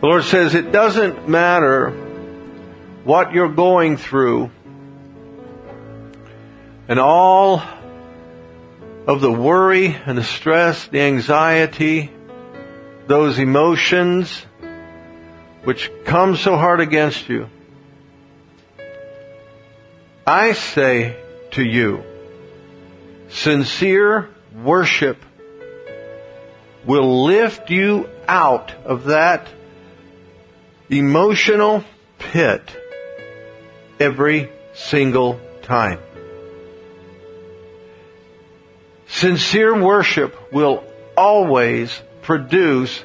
The Lord says it doesn't matter what you're going through and all of the worry and the stress, the anxiety, those emotions which come so hard against you. I say to you, sincere worship will lift you out of that emotional pit every single time. Sincere worship will always produce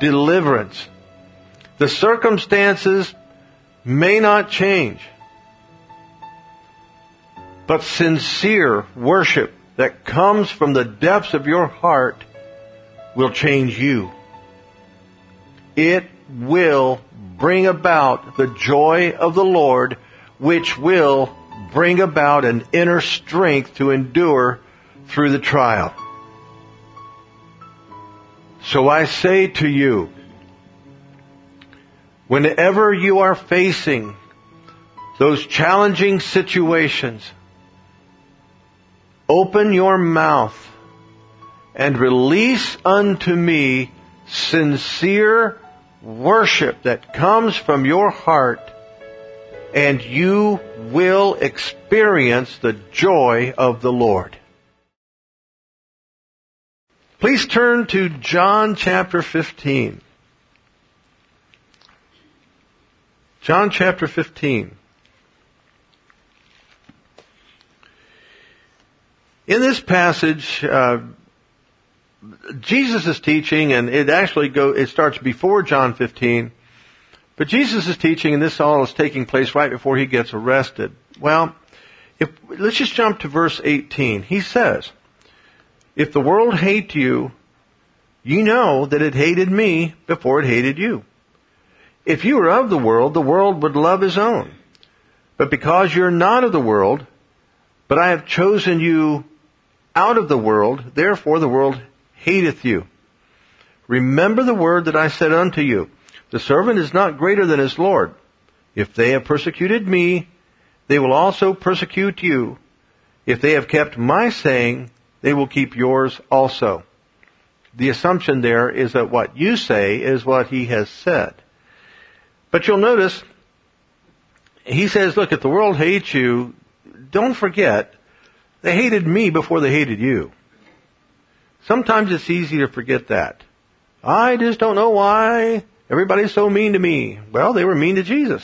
deliverance. The circumstances may not change, but sincere worship that comes from the depths of your heart will change you. It will bring about the joy of the Lord, which will bring about an inner strength to endure through the trial. So I say to you, whenever you are facing those challenging situations, open your mouth and release unto me sincere worship that comes from your heart and you will experience the joy of the Lord. Please turn to John chapter 15. John chapter 15. In this passage, uh, Jesus is teaching, and it actually go, it starts before John 15, but Jesus is teaching, and this all is taking place right before he gets arrested. Well, if, let's just jump to verse 18. He says, if the world hate you, you know that it hated me before it hated you. If you were of the world, the world would love his own. But because you're not of the world, but I have chosen you out of the world, therefore the world hateth you. Remember the word that I said unto you. The servant is not greater than his Lord. If they have persecuted me, they will also persecute you. If they have kept my saying, they will keep yours also. The assumption there is that what you say is what he has said. But you'll notice, he says, look, if the world hates you, don't forget, they hated me before they hated you. Sometimes it's easy to forget that. I just don't know why everybody's so mean to me. Well, they were mean to Jesus.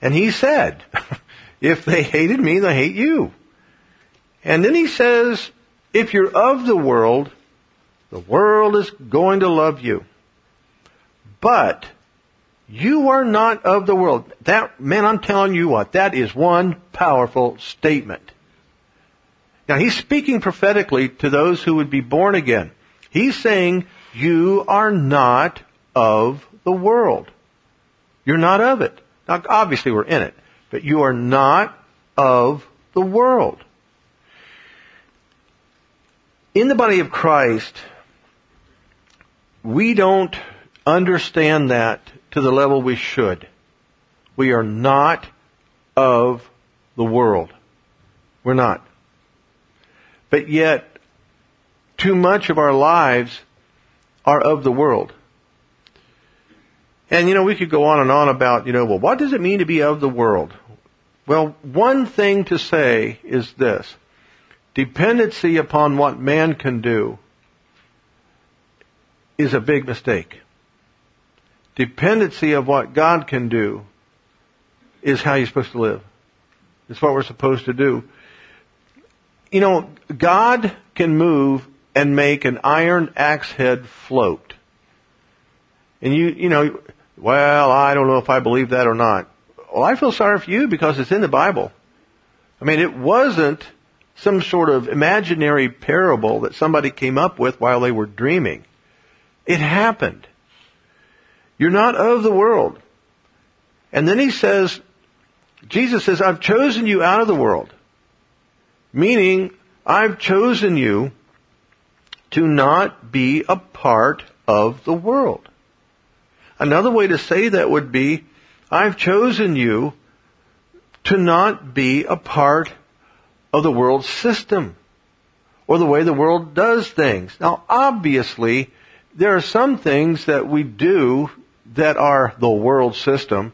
And he said, if they hated me, they hate you. And then he says, if you're of the world, the world is going to love you. But you are not of the world. That, man, I'm telling you what, that is one powerful statement. Now he's speaking prophetically to those who would be born again. He's saying, you are not of the world. You're not of it. Now obviously we're in it, but you are not of the world in the body of Christ, we don't understand that to the level we should. We are not of the world. We're not. But yet, too much of our lives are of the world. And you know, we could go on and on about, you know, well, what does it mean to be of the world? Well, one thing to say is this dependency upon what man can do is a big mistake. Dependency of what God can do is how you're supposed to live. It's what we're supposed to do. You know, God can move and make an iron axe head float. And you, you know, well, I don't know if I believe that or not. Well, I feel sorry for you because it's in the Bible. I mean, it wasn't some sort of imaginary parable that somebody came up with while they were dreaming. It happened. You're not of the world. And then he says, Jesus says, I've chosen you out of the world. Meaning, I've chosen you to not be a part of the world. Another way to say that would be, I've chosen you to not be a part of the world system or the way the world does things. Now, obviously, there are some things that we do that are the world system.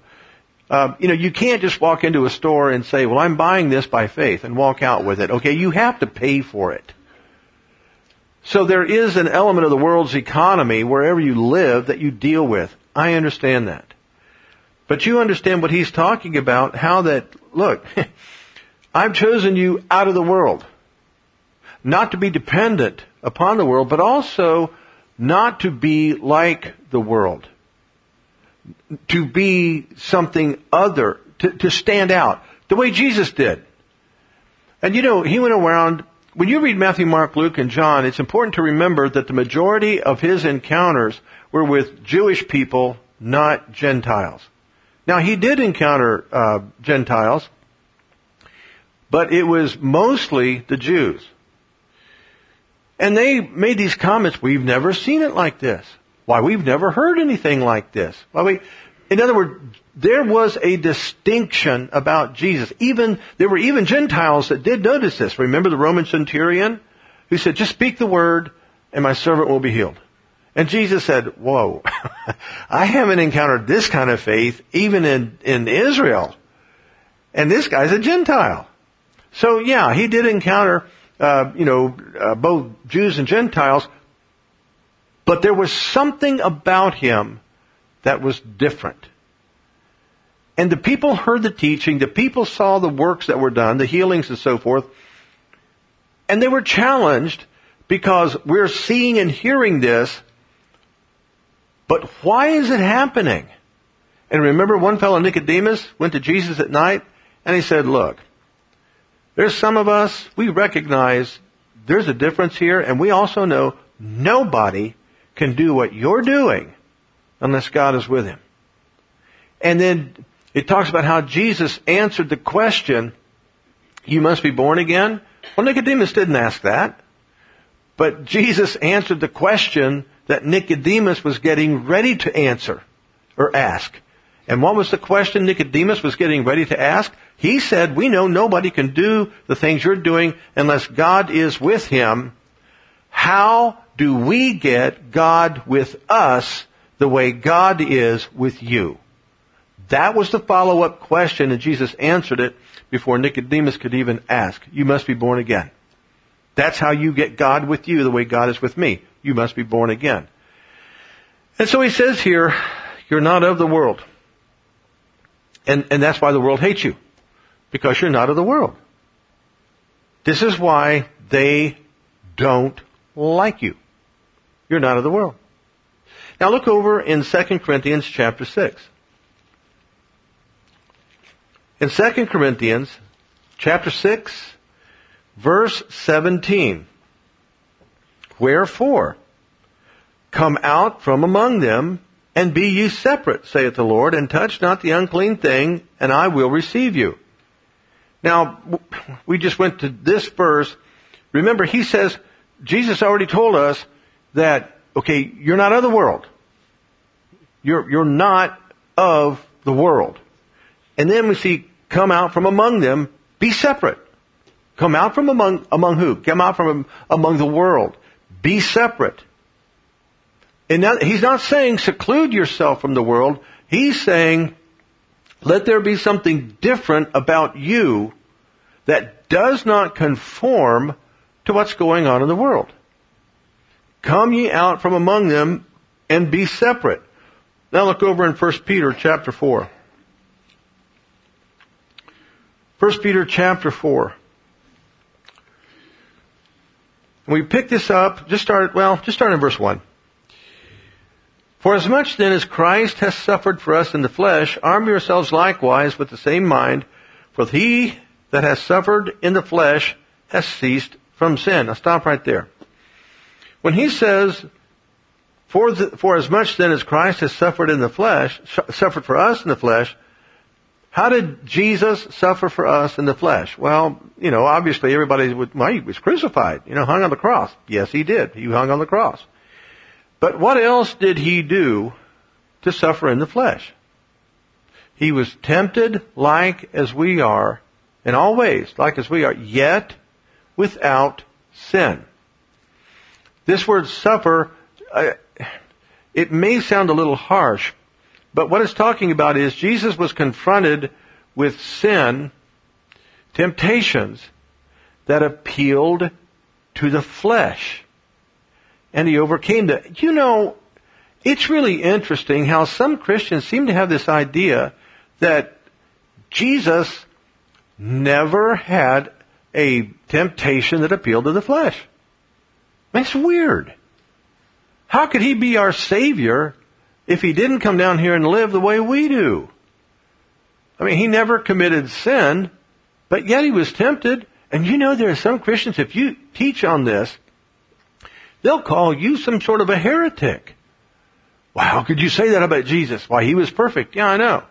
Uh, you know, you can't just walk into a store and say, well, I'm buying this by faith and walk out with it. Okay, you have to pay for it. So there is an element of the world's economy wherever you live that you deal with. I understand that. But you understand what he's talking about, how that, look, I've chosen you out of the world. Not to be dependent upon the world, but also not to be like the world. To be something other, to, to stand out, the way Jesus did. And you know, he went around, when you read Matthew, Mark, Luke, and John, it's important to remember that the majority of his encounters were with Jewish people, not Gentiles. Now he did encounter uh, Gentiles, but it was mostly the Jews. And they made these comments, we've never seen it like this. Why, we've never heard anything like this. Why, we, in other words, there was a distinction about Jesus. Even, there were even Gentiles that did notice this. Remember the Roman centurion who said, just speak the word and my servant will be healed. And Jesus said, whoa, I haven't encountered this kind of faith even in, in Israel. And this guy's a Gentile. So yeah, he did encounter, uh, you know, uh, both Jews and Gentiles, but there was something about him that was different. And the people heard the teaching, the people saw the works that were done, the healings and so forth, and they were challenged because we're seeing and hearing this, but why is it happening? And remember one fellow Nicodemus went to Jesus at night and he said, look, there's some of us, we recognize there's a difference here, and we also know nobody can do what you're doing unless God is with him. And then it talks about how Jesus answered the question, you must be born again. Well, Nicodemus didn't ask that. But Jesus answered the question that Nicodemus was getting ready to answer or ask. And what was the question Nicodemus was getting ready to ask? He said, we know nobody can do the things you're doing unless God is with him. How do we get God with us the way God is with you? That was the follow-up question and Jesus answered it before Nicodemus could even ask. You must be born again. That's how you get God with you the way God is with me. You must be born again. And so he says here, you're not of the world. And, and that's why the world hates you because you're not of the world. This is why they don't like you. You're not of the world. Now look over in 2 Corinthians chapter 6. In 2 Corinthians chapter 6 verse 17. Wherefore, come out from among them and be ye separate, saith the Lord, and touch not the unclean thing, and I will receive you. Now, we just went to this verse. Remember, he says, Jesus already told us that, okay, you're not of the world. You're, you're not of the world. And then we see, come out from among them, be separate. Come out from among, among who? Come out from among the world. Be separate. And now, he's not saying seclude yourself from the world. He's saying let there be something different about you that does not conform to what's going on in the world. Come ye out from among them and be separate. Now look over in 1 Peter chapter 4. 1 Peter chapter 4. And we pick this up, just start, well, just start in verse 1. For as much then as Christ has suffered for us in the flesh, arm yourselves likewise with the same mind, for he that has suffered in the flesh has ceased from sin. Now stop right there. When he says, for, the, for as much then as Christ has suffered in the flesh, suffered for us in the flesh, how did Jesus suffer for us in the flesh? Well, you know, obviously everybody would, well, he was crucified, you know, hung on the cross. Yes, he did. He hung on the cross. But what else did he do to suffer in the flesh. He was tempted like as we are, in all ways, like as we are, yet without sin. This word suffer, uh, it may sound a little harsh, but what it's talking about is Jesus was confronted with sin, temptations that appealed to the flesh. And he overcame that. You know, it's really interesting how some Christians seem to have this idea that Jesus never had a temptation that appealed to the flesh. That's weird. How could he be our Savior if he didn't come down here and live the way we do? I mean, he never committed sin, but yet he was tempted. And you know, there are some Christians, if you teach on this, they'll call you some sort of a heretic. Wow, how could you say that about Jesus? Why, he was perfect. Yeah, I know.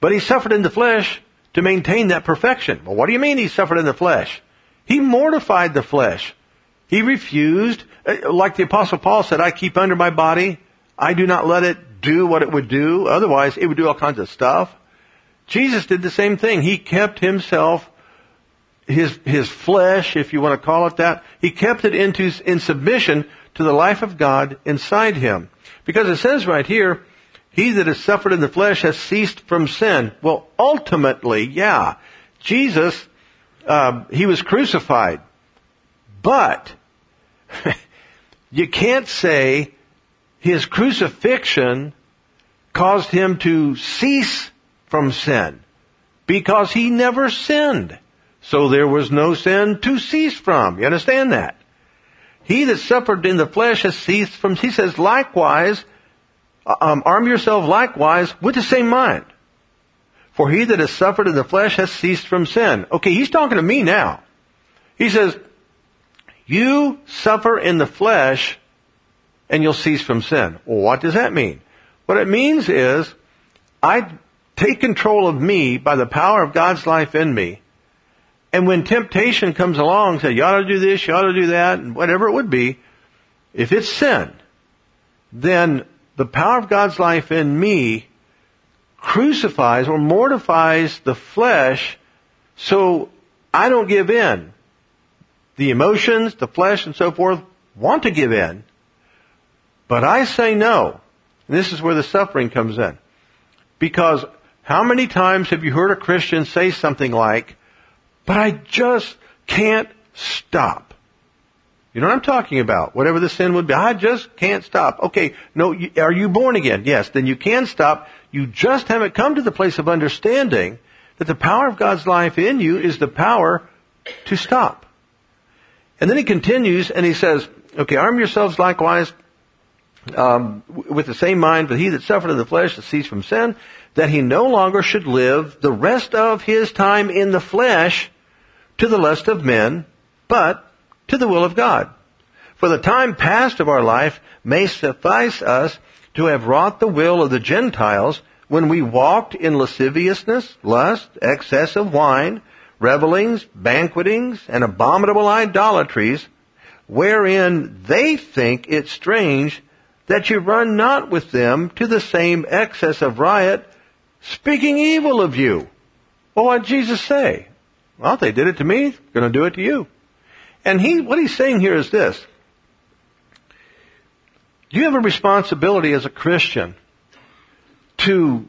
But he suffered in the flesh to maintain that perfection. Well, what do you mean he suffered in the flesh? He mortified the flesh. He refused, uh, like the apostle Paul said, I keep under my body. I do not let it do what it would do. Otherwise, it would do all kinds of stuff. Jesus did the same thing. He kept himself, his, his flesh, if you want to call it that, he kept it into, in submission to the life of God inside him. Because it says right here, he that has suffered in the flesh has ceased from sin. Well, ultimately, yeah, Jesus, um, he was crucified, but you can't say his crucifixion caused him to cease from sin because he never sinned. So there was no sin to cease from. You understand that? He that suffered in the flesh has ceased from, he says, likewise, um, arm yourself likewise with the same mind. For he that has suffered in the flesh has ceased from sin. Okay, he's talking to me now. He says, you suffer in the flesh and you'll cease from sin. Well, what does that mean? What it means is, I take control of me by the power of God's life in me. And when temptation comes along, say, you ought to do this, you ought to do that, and whatever it would be, if it's sin, then the power of God's life in me crucifies or mortifies the flesh so I don't give in. The emotions, the flesh, and so forth want to give in. But I say no. And this is where the suffering comes in. Because how many times have you heard a Christian say something like, but I just can't stop? You know what I'm talking about? Whatever the sin would be. I just can't stop. Okay, no, are you born again? Yes, then you can stop. You just haven't come to the place of understanding that the power of God's life in you is the power to stop. And then he continues and he says, okay, arm yourselves likewise um, with the same mind, but he that suffered in the flesh has ceased from sin, that he no longer should live the rest of his time in the flesh to the lust of men, but to the will of God. For the time past of our life may suffice us to have wrought the will of the Gentiles when we walked in lasciviousness, lust, excess of wine, revelings, banquetings, and abominable idolatries, wherein they think it strange that you run not with them to the same excess of riot, speaking evil of you. Well, what did Jesus say? Well, they did it to me, to do it to you. And he, what he's saying here is this. You have a responsibility as a Christian to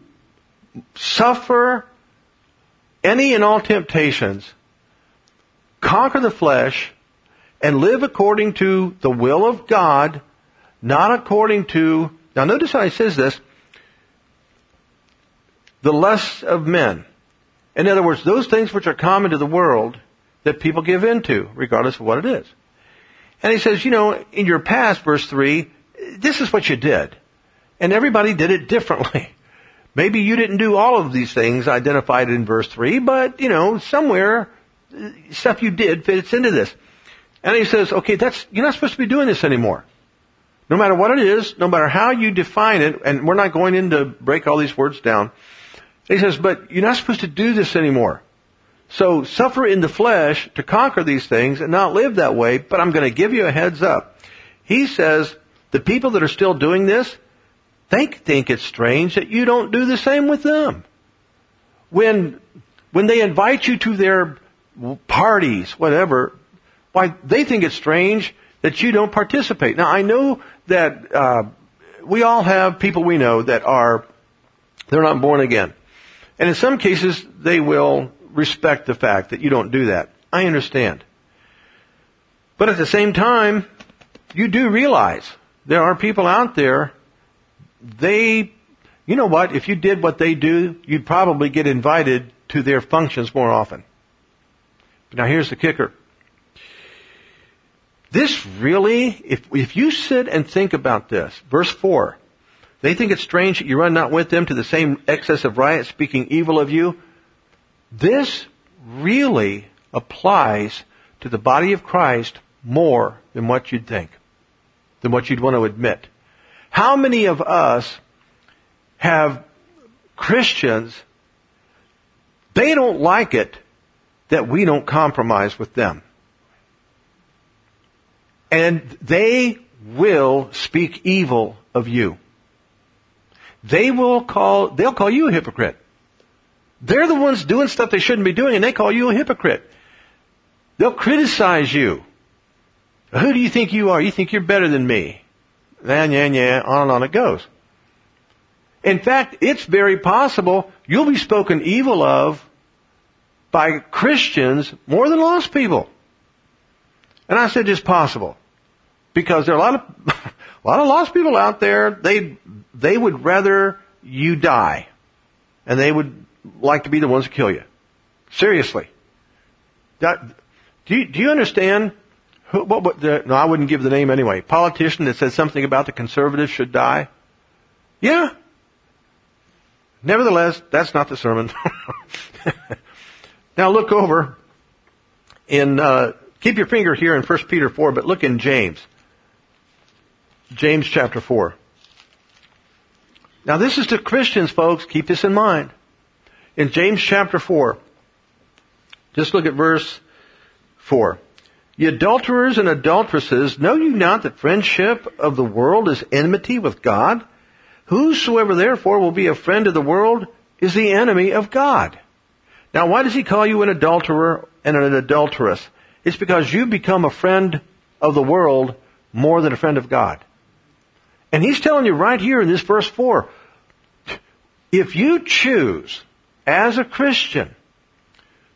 suffer any and all temptations, conquer the flesh, and live according to the will of God, not according to, now notice how he says this, the lusts of men. In other words, those things which are common to the world, that people give into, regardless of what it is. And he says, you know, in your past, verse 3, this is what you did. And everybody did it differently. Maybe you didn't do all of these things identified in verse 3, but, you know, somewhere, uh, stuff you did fits into this. And he says, okay, that's, you're not supposed to be doing this anymore. No matter what it is, no matter how you define it, and we're not going in to break all these words down. He says, but you're not supposed to do this anymore. So suffer in the flesh to conquer these things and not live that way, but I'm going to give you a heads up. He says the people that are still doing this, they think it's strange that you don't do the same with them. When, when they invite you to their parties, whatever, why, they think it's strange that you don't participate. Now I know that, uh, we all have people we know that are, they're not born again. And in some cases, they will respect the fact that you don't do that. I understand. But at the same time, you do realize there are people out there, they, you know what, if you did what they do, you'd probably get invited to their functions more often. Now here's the kicker. This really, if, if you sit and think about this, verse 4, they think it's strange that you run not with them to the same excess of riot, speaking evil of you. This really applies to the body of Christ more than what you'd think, than what you'd want to admit. How many of us have Christians, they don't like it that we don't compromise with them. And they will speak evil of you. They will call, they'll call you a hypocrite. They're the ones doing stuff they shouldn't be doing and they call you a hypocrite. They'll criticize you. Who do you think you are? You think you're better than me. Yeah, yeah, yeah, on and on it goes. In fact, it's very possible you'll be spoken evil of by Christians more than lost people. And I said just possible. Because there are a lot of, a lot of lost people out there, they, they would rather you die. And they would like to be the ones to kill you. Seriously. That, do you, do you understand who, what, what no, I wouldn't give the name anyway. Politician that said something about the conservatives should die? Yeah. Nevertheless, that's not the sermon. now look over in, uh, keep your finger here in 1 Peter 4, but look in James. James chapter 4. Now this is to Christians, folks. Keep this in mind. In James chapter 4, just look at verse 4. Ye adulterers and adulteresses, know you not that friendship of the world is enmity with God? Whosoever therefore will be a friend of the world is the enemy of God. Now why does he call you an adulterer and an adulteress? It's because you become a friend of the world more than a friend of God. And he's telling you right here in this verse 4, if you choose as a Christian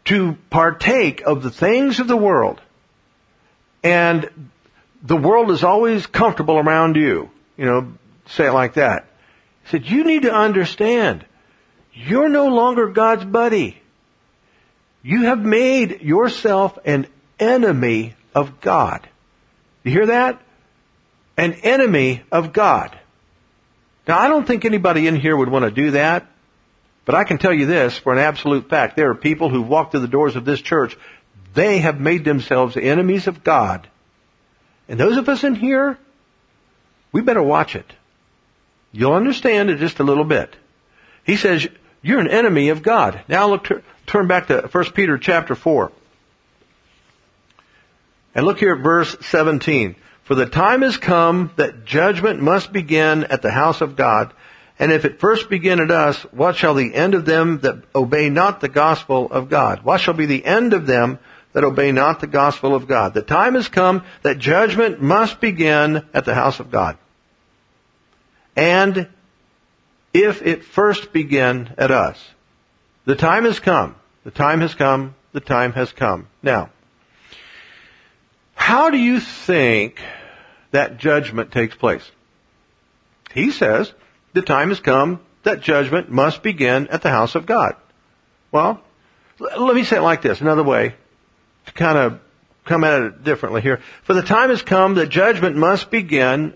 to partake of the things of the world, and the world is always comfortable around you, you know, say it like that. He said, you need to understand, you're no longer God's buddy. You have made yourself an enemy of God. You hear that? an enemy of God. Now I don't think anybody in here would want to do that, but I can tell you this for an absolute fact. There are people who walk through the doors of this church. They have made themselves enemies of God. And those of us in here, we better watch it. You'll understand it just a little bit. He says, you're an enemy of God. Now look, turn back to 1 Peter chapter 4. And look here at verse 17. For the time has come that judgment must begin at the house of God. And if it first begin at us, what shall the end of them that obey not the gospel of God? What shall be the end of them that obey not the gospel of God? The time has come that judgment must begin at the house of God. And if it first begin at us, the time has come. The time has come. The time has come. Now, how do you think that judgment takes place? He says, the time has come that judgment must begin at the house of God. Well, let me say it like this, another way to kind of come at it differently here. For the time has come that judgment must begin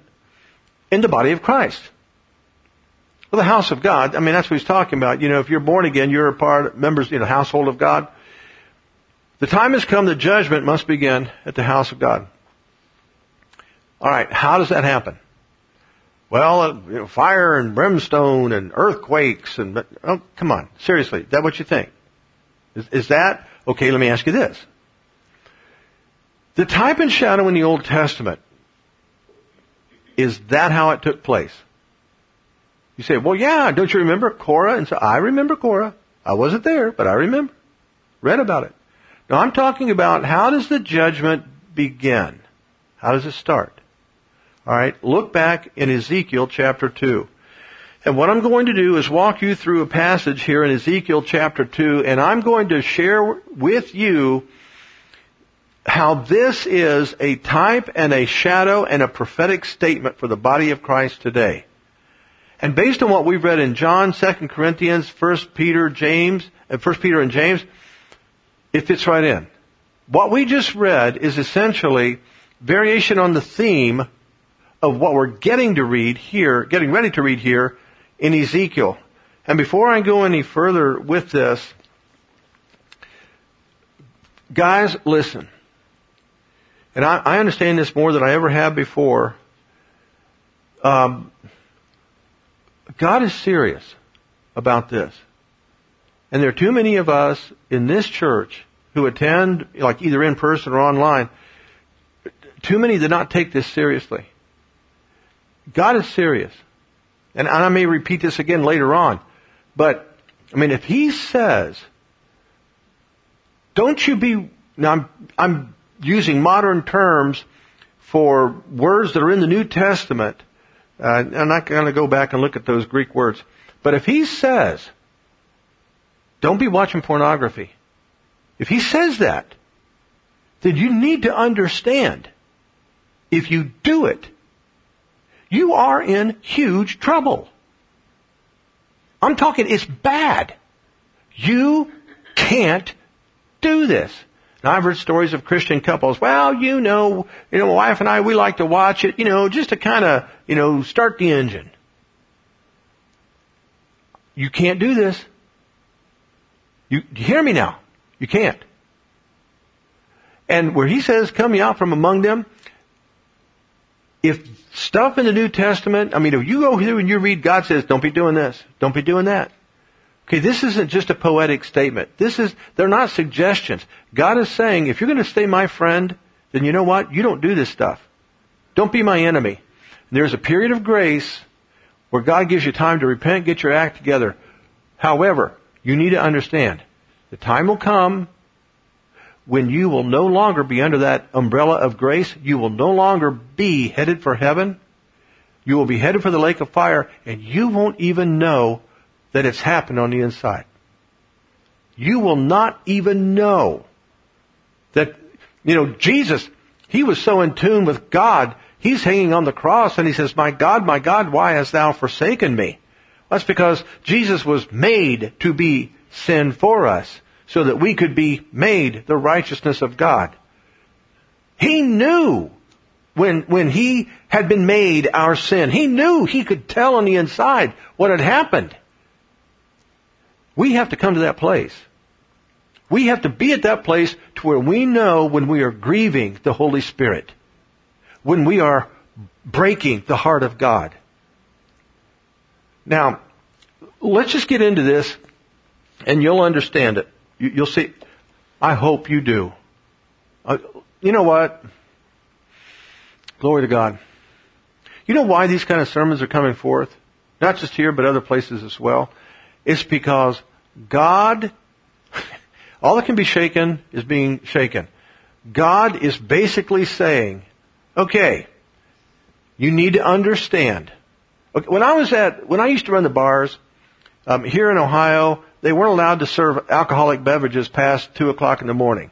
in the body of Christ. Well, the house of God, I mean, that's what he's talking about. You know, if you're born again, you're a part, members in the household of God. The time has come that judgment must begin at the house of God. Alright, how does that happen? Well, uh, you know, fire and brimstone and earthquakes and, oh, come on, seriously, is that what you think? Is, is that, okay, let me ask you this. The type and shadow in the Old Testament, is that how it took place? You say, well, yeah, don't you remember Korah? And so I remember Korah. I wasn't there, but I remember. Read about it. Now I'm talking about how does the judgment begin? How does it start? Alright, look back in Ezekiel chapter 2. And what I'm going to do is walk you through a passage here in Ezekiel chapter 2, and I'm going to share with you how this is a type and a shadow and a prophetic statement for the body of Christ today. And based on what we've read in John, 2 Corinthians, 1 Peter, James, uh, and 1 Peter and James, it fits right in. What we just read is essentially variation on the theme of what we're getting to read here, getting ready to read here in Ezekiel. And before I go any further with this, guys, listen. And I, I understand this more than I ever have before. Um, God is serious about this. And there are too many of us in this church who attend, like either in person or online, too many did not take this seriously. God is serious. And I may repeat this again later on. But, I mean, if He says, don't you be, now I'm, I'm using modern terms for words that are in the New Testament. Uh, I'm not going to go back and look at those Greek words. But if He says, don't be watching pornography. If He says that, then you need to understand if you do it, you are in huge trouble. I'm talking, it's bad. You can't do this. Now I've heard stories of Christian couples. Well, you know, you know, my wife and I, we like to watch it, you know, just to kind of, you know, start the engine. You can't do this. You, you hear me now? You can't. And where he says, come out from among them, if stuff in the New Testament, I mean, if you go through and you read, God says, don't be doing this, don't be doing that. Okay, this isn't just a poetic statement. This is, they're not suggestions. God is saying, if you're going to stay my friend, then you know what? You don't do this stuff. Don't be my enemy. And there's a period of grace where God gives you time to repent, get your act together. However, you need to understand, the time will come when you will no longer be under that umbrella of grace, you will no longer be headed for heaven. You will be headed for the lake of fire and you won't even know that it's happened on the inside. You will not even know that, you know, Jesus, he was so in tune with God, he's hanging on the cross and he says, my God, my God, why hast thou forsaken me? That's because Jesus was made to be sin for us so that we could be made the righteousness of God. He knew when, when he had been made our sin. He knew he could tell on the inside what had happened. We have to come to that place. We have to be at that place to where we know when we are grieving the Holy Spirit. When we are breaking the heart of God. Now, let's just get into this and you'll understand it. You, will see. I hope you do. Uh, you know what? Glory to God. You know why these kind of sermons are coming forth? Not just here, but other places as well. It's because God, all that can be shaken is being shaken. God is basically saying, okay, you need to understand. Okay, When I was at, when I used to run the bars, um, here in Ohio, they weren't allowed to serve alcoholic beverages past two o'clock in the morning.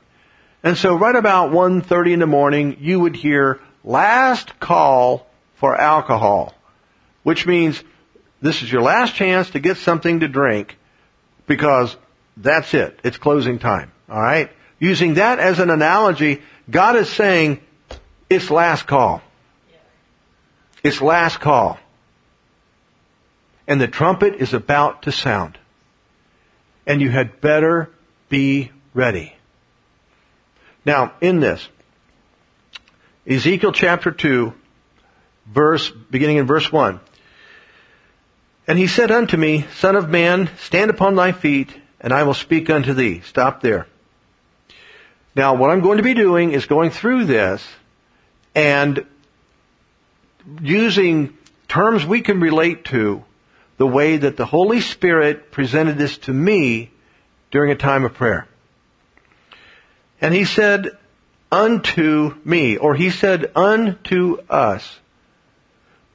And so right about 1.30 in the morning, you would hear last call for alcohol, which means this is your last chance to get something to drink because that's it. It's closing time. Alright? Using that as an analogy, God is saying, it's last call. It's last call. And the trumpet is about to sound and you had better be ready. Now, in this, Ezekiel chapter 2, verse, beginning in verse 1. And he said unto me, Son of man, stand upon thy feet, and I will speak unto thee. Stop there. Now, what I'm going to be doing is going through this and using terms we can relate to the way that the Holy Spirit presented this to me during a time of prayer. And he said, unto me, or he said unto us,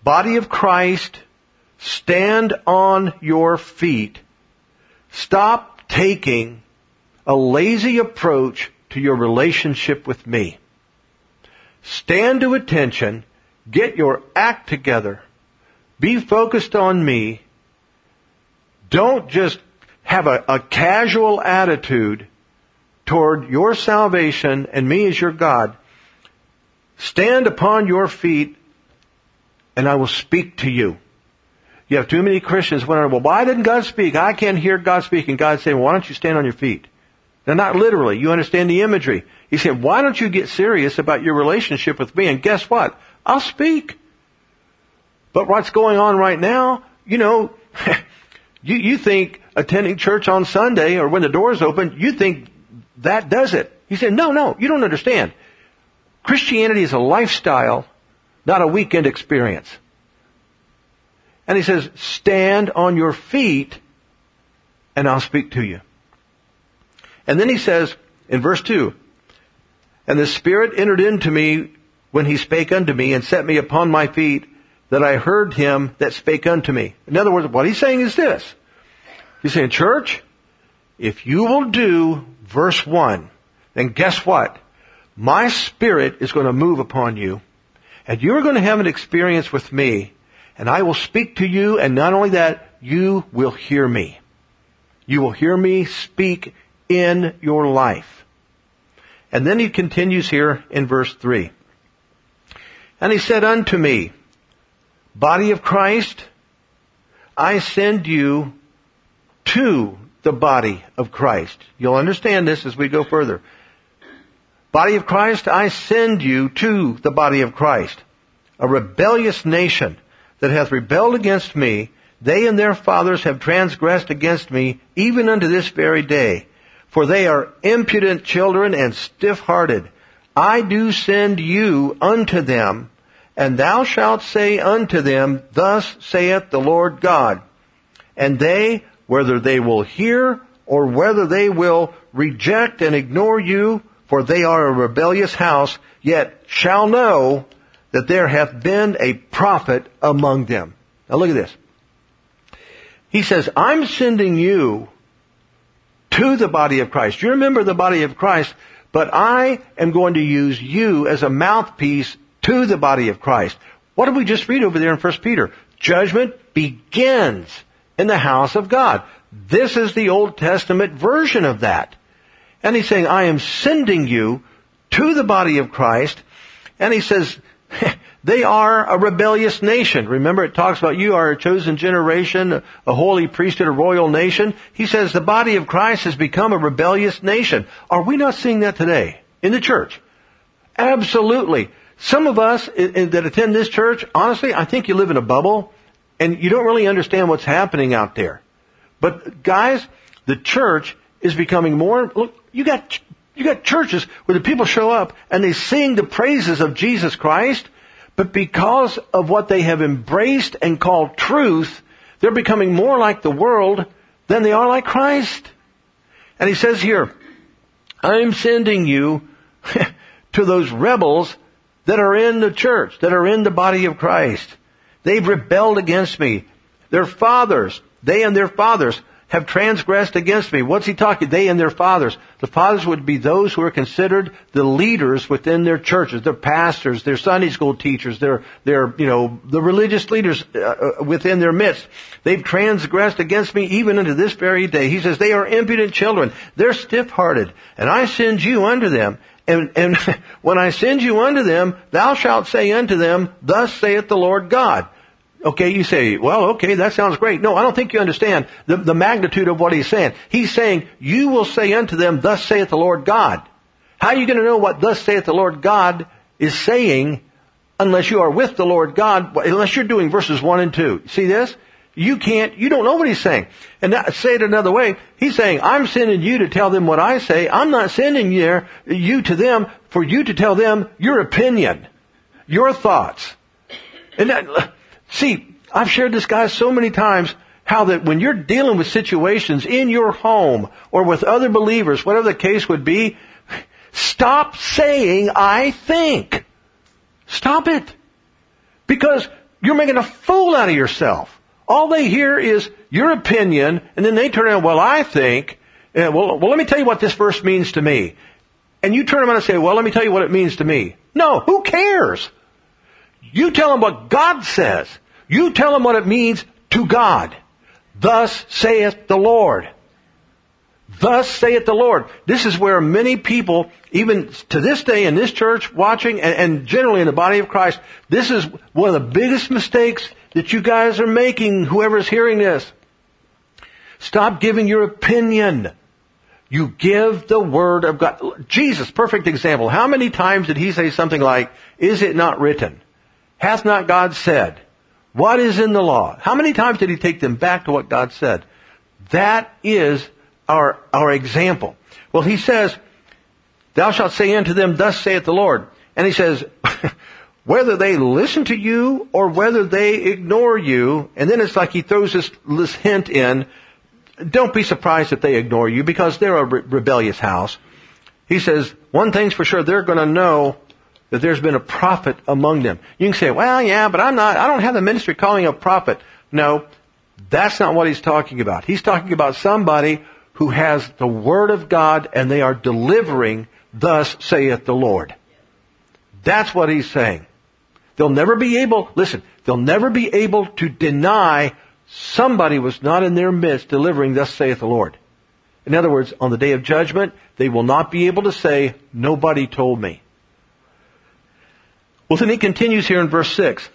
body of Christ, stand on your feet. Stop taking a lazy approach to your relationship with me. Stand to attention, get your act together, be focused on me. Don't just have a, a casual attitude toward your salvation and me as your God. Stand upon your feet and I will speak to you. You have too many Christians wondering, well, why didn't God speak? I can't hear God speaking. God saying, well, why don't you stand on your feet? Now, not literally. You understand the imagery. He said, why don't you get serious about your relationship with me? And guess what? I'll speak. But what's going on right now, you know, you, you think attending church on Sunday or when the doors open, you think that does it. He said, no, no, you don't understand. Christianity is a lifestyle, not a weekend experience. And he says, stand on your feet and I'll speak to you. And then he says in verse 2, And the Spirit entered into me when he spake unto me and set me upon my feet that I heard him that spake unto me. In other words, what he's saying is this. He's saying, church, if you will do verse 1, then guess what? My Spirit is going to move upon you and you're going to have an experience with me and I will speak to you and not only that, you will hear me. You will hear me speak in your life. And then he continues here in verse 3. And he said unto me, Body of Christ, I send you to the body of Christ. You'll understand this as we go further. Body of Christ, I send you to the body of Christ. A rebellious nation that hath rebelled against me, they and their fathers have transgressed against me, even unto this very day. For they are impudent children and stiff-hearted. I do send you unto them, and thou shalt say unto them, Thus saith the Lord God. And they, whether they will hear or whether they will reject and ignore you, for they are a rebellious house, yet shall know that there hath been a prophet among them. Now look at this. He says, I'm sending you to the body of Christ. You remember the body of Christ, but I am going to use you as a mouthpiece to the body of Christ. What did we just read over there in 1 Peter? Judgment begins in the house of God. This is the Old Testament version of that. And he's saying, I am sending you to the body of Christ. And he says, They are a rebellious nation. Remember it talks about you are a chosen generation, a holy priesthood, a royal nation. He says the body of Christ has become a rebellious nation. Are we not seeing that today in the church? Absolutely. Some of us that attend this church, honestly, I think you live in a bubble and you don't really understand what's happening out there. But guys, the church is becoming more, look, you got, you got churches where the people show up and they sing the praises of Jesus Christ but because of what they have embraced and called truth, they're becoming more like the world than they are like Christ. And he says here, I'm sending you to those rebels that are in the church, that are in the body of Christ. They've rebelled against me. Their fathers, they and their fathers have transgressed against me. What's he talking? They and their fathers. The fathers would be those who are considered the leaders within their churches, their pastors, their Sunday school teachers, their, their, you know, the religious leaders uh, uh, within their midst. They've transgressed against me even unto this very day. He says, they are impudent children. They're stiff-hearted. And I send you unto them. And, and when I send you unto them, thou shalt say unto them, thus saith the Lord God. Okay, you say, well, okay, that sounds great. No, I don't think you understand the, the magnitude of what he's saying. He's saying, you will say unto them, thus saith the Lord God. How are you going to know what thus saith the Lord God is saying unless you are with the Lord God, unless you're doing verses 1 and 2? See this? You can't, you don't know what he's saying. And that, say it another way, he's saying, I'm sending you to tell them what I say. I'm not sending you, you to them for you to tell them your opinion, your thoughts. And that, See, I've shared this guy so many times. how that when you're dealing with situations in your home or with other believers, whatever the case would be, stop saying, I think. Stop it. Because you're making a fool out of yourself. All they hear is your opinion, and then they turn around, well, I think, well, well, let me tell you what this verse means to me. And you turn around and say, well, let me tell you what it means to me. No, who cares? You tell them what God says. You tell them what it means to God. Thus saith the Lord. Thus saith the Lord. This is where many people, even to this day in this church, watching, and, and, generally in the body of Christ, this is one of the biggest mistakes that you guys are making, whoever's hearing this. Stop giving your opinion. You give the Word of God. Jesus, perfect example. How many times did he say something like, is it not written? Hath not God said? What is in the law? How many times did he take them back to what God said? That is our, our example. Well, he says, thou shalt say unto them, thus saith the Lord. And he says, whether they listen to you or whether they ignore you, and then it's like he throws this, this hint in, don't be surprised if they ignore you because they're a re- rebellious house. He says, one thing's for sure, they're gonna know that there's been a prophet among them. You can say, well, yeah, but I'm not, I don't have the ministry calling a prophet. No, that's not what he's talking about. He's talking about somebody who has the word of God and they are delivering, thus saith the Lord. That's what he's saying. They'll never be able, listen, they'll never be able to deny somebody was not in their midst delivering, thus saith the Lord. In other words, on the day of judgment, they will not be able to say, nobody told me. Well, then he continues here in verse 6.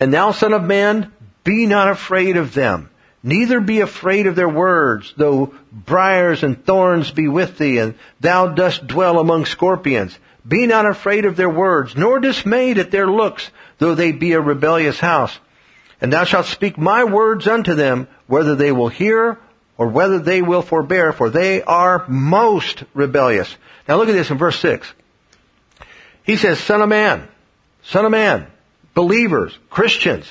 And thou, son of man, be not afraid of them, neither be afraid of their words, though briars and thorns be with thee, and thou dost dwell among scorpions. Be not afraid of their words, nor dismayed at their looks, though they be a rebellious house. And thou shalt speak my words unto them, whether they will hear or whether they will forbear, for they are most rebellious. Now look at this in verse 6. He says, son of man, son of man, believers, Christians,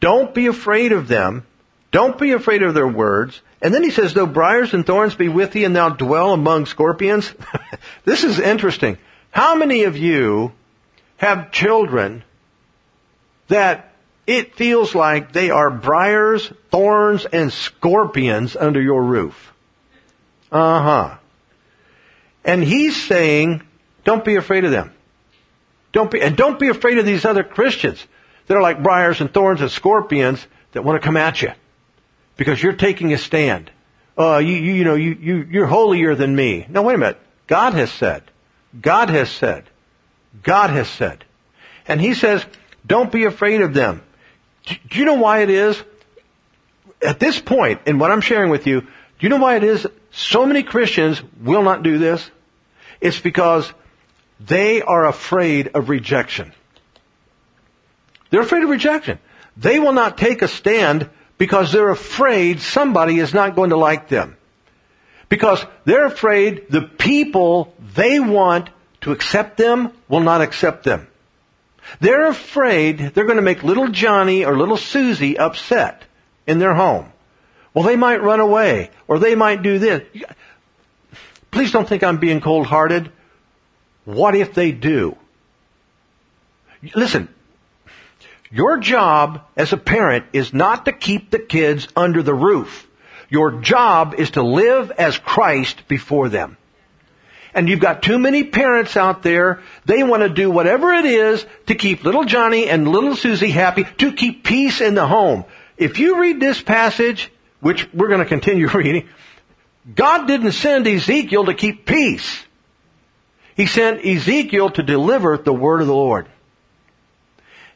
don't be afraid of them. Don't be afraid of their words. And then he says, though briars and thorns be with thee and thou dwell among scorpions. this is interesting. How many of you have children that it feels like they are briars, thorns, and scorpions under your roof? Uh huh. And he's saying, don't be afraid of them. Don't be, and don't be afraid of these other Christians that are like briars and thorns and scorpions that want to come at you. Because you're taking a stand. Uh, you, you, you know, you, you, you're holier than me. No, wait a minute. God has said. God has said. God has said. And He says, don't be afraid of them. Do you know why it is? At this point, in what I'm sharing with you, do you know why it is so many Christians will not do this? It's because they are afraid of rejection. They're afraid of rejection. They will not take a stand because they're afraid somebody is not going to like them. Because they're afraid the people they want to accept them will not accept them. They're afraid they're going to make little Johnny or little Susie upset in their home. Well, they might run away or they might do this. Please don't think I'm being cold hearted. What if they do? Listen, your job as a parent is not to keep the kids under the roof. Your job is to live as Christ before them. And you've got too many parents out there, they want to do whatever it is to keep little Johnny and little Susie happy, to keep peace in the home. If you read this passage, which we're going to continue reading, God didn't send Ezekiel to keep peace. He sent Ezekiel to deliver the word of the Lord.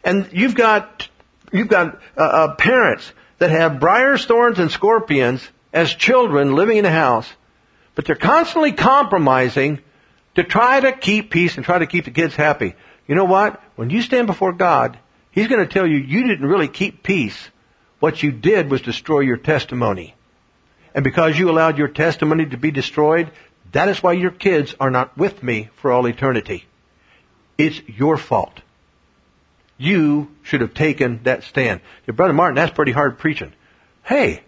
And you've got, you've got uh, uh, parents that have briars, thorns, and scorpions as children living in a house, but they're constantly compromising to try to keep peace and try to keep the kids happy. You know what? When you stand before God, He's going to tell you you didn't really keep peace. What you did was destroy your testimony. And because you allowed your testimony to be destroyed, that is why your kids are not with me for all eternity. It's your fault. you should have taken that stand. Your brother Martin, that's pretty hard preaching. Hey,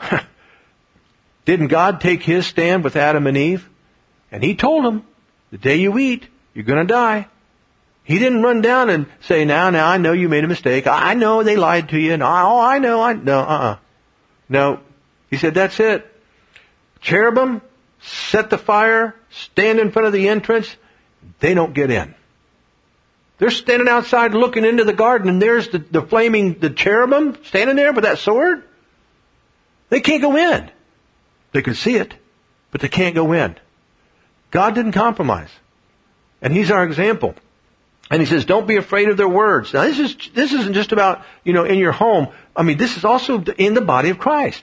didn't God take his stand with Adam and Eve? And he told them, the day you eat, you're gonna die. He didn't run down and say, now, now, I know you made a mistake. I know they lied to you. And, oh, I know, I, no, uh-uh. No. He said, that's it. Cherubim, set the fire, stand in front of the entrance. They don't get in. They're standing outside looking into the garden and there's the, the flaming, the cherubim standing there with that sword. They can't go in. They can see it, but they can't go in. God didn't compromise. And He's our example. And he says, don't be afraid of their words. Now this is, this isn't just about, you know, in your home. I mean, this is also in the body of Christ.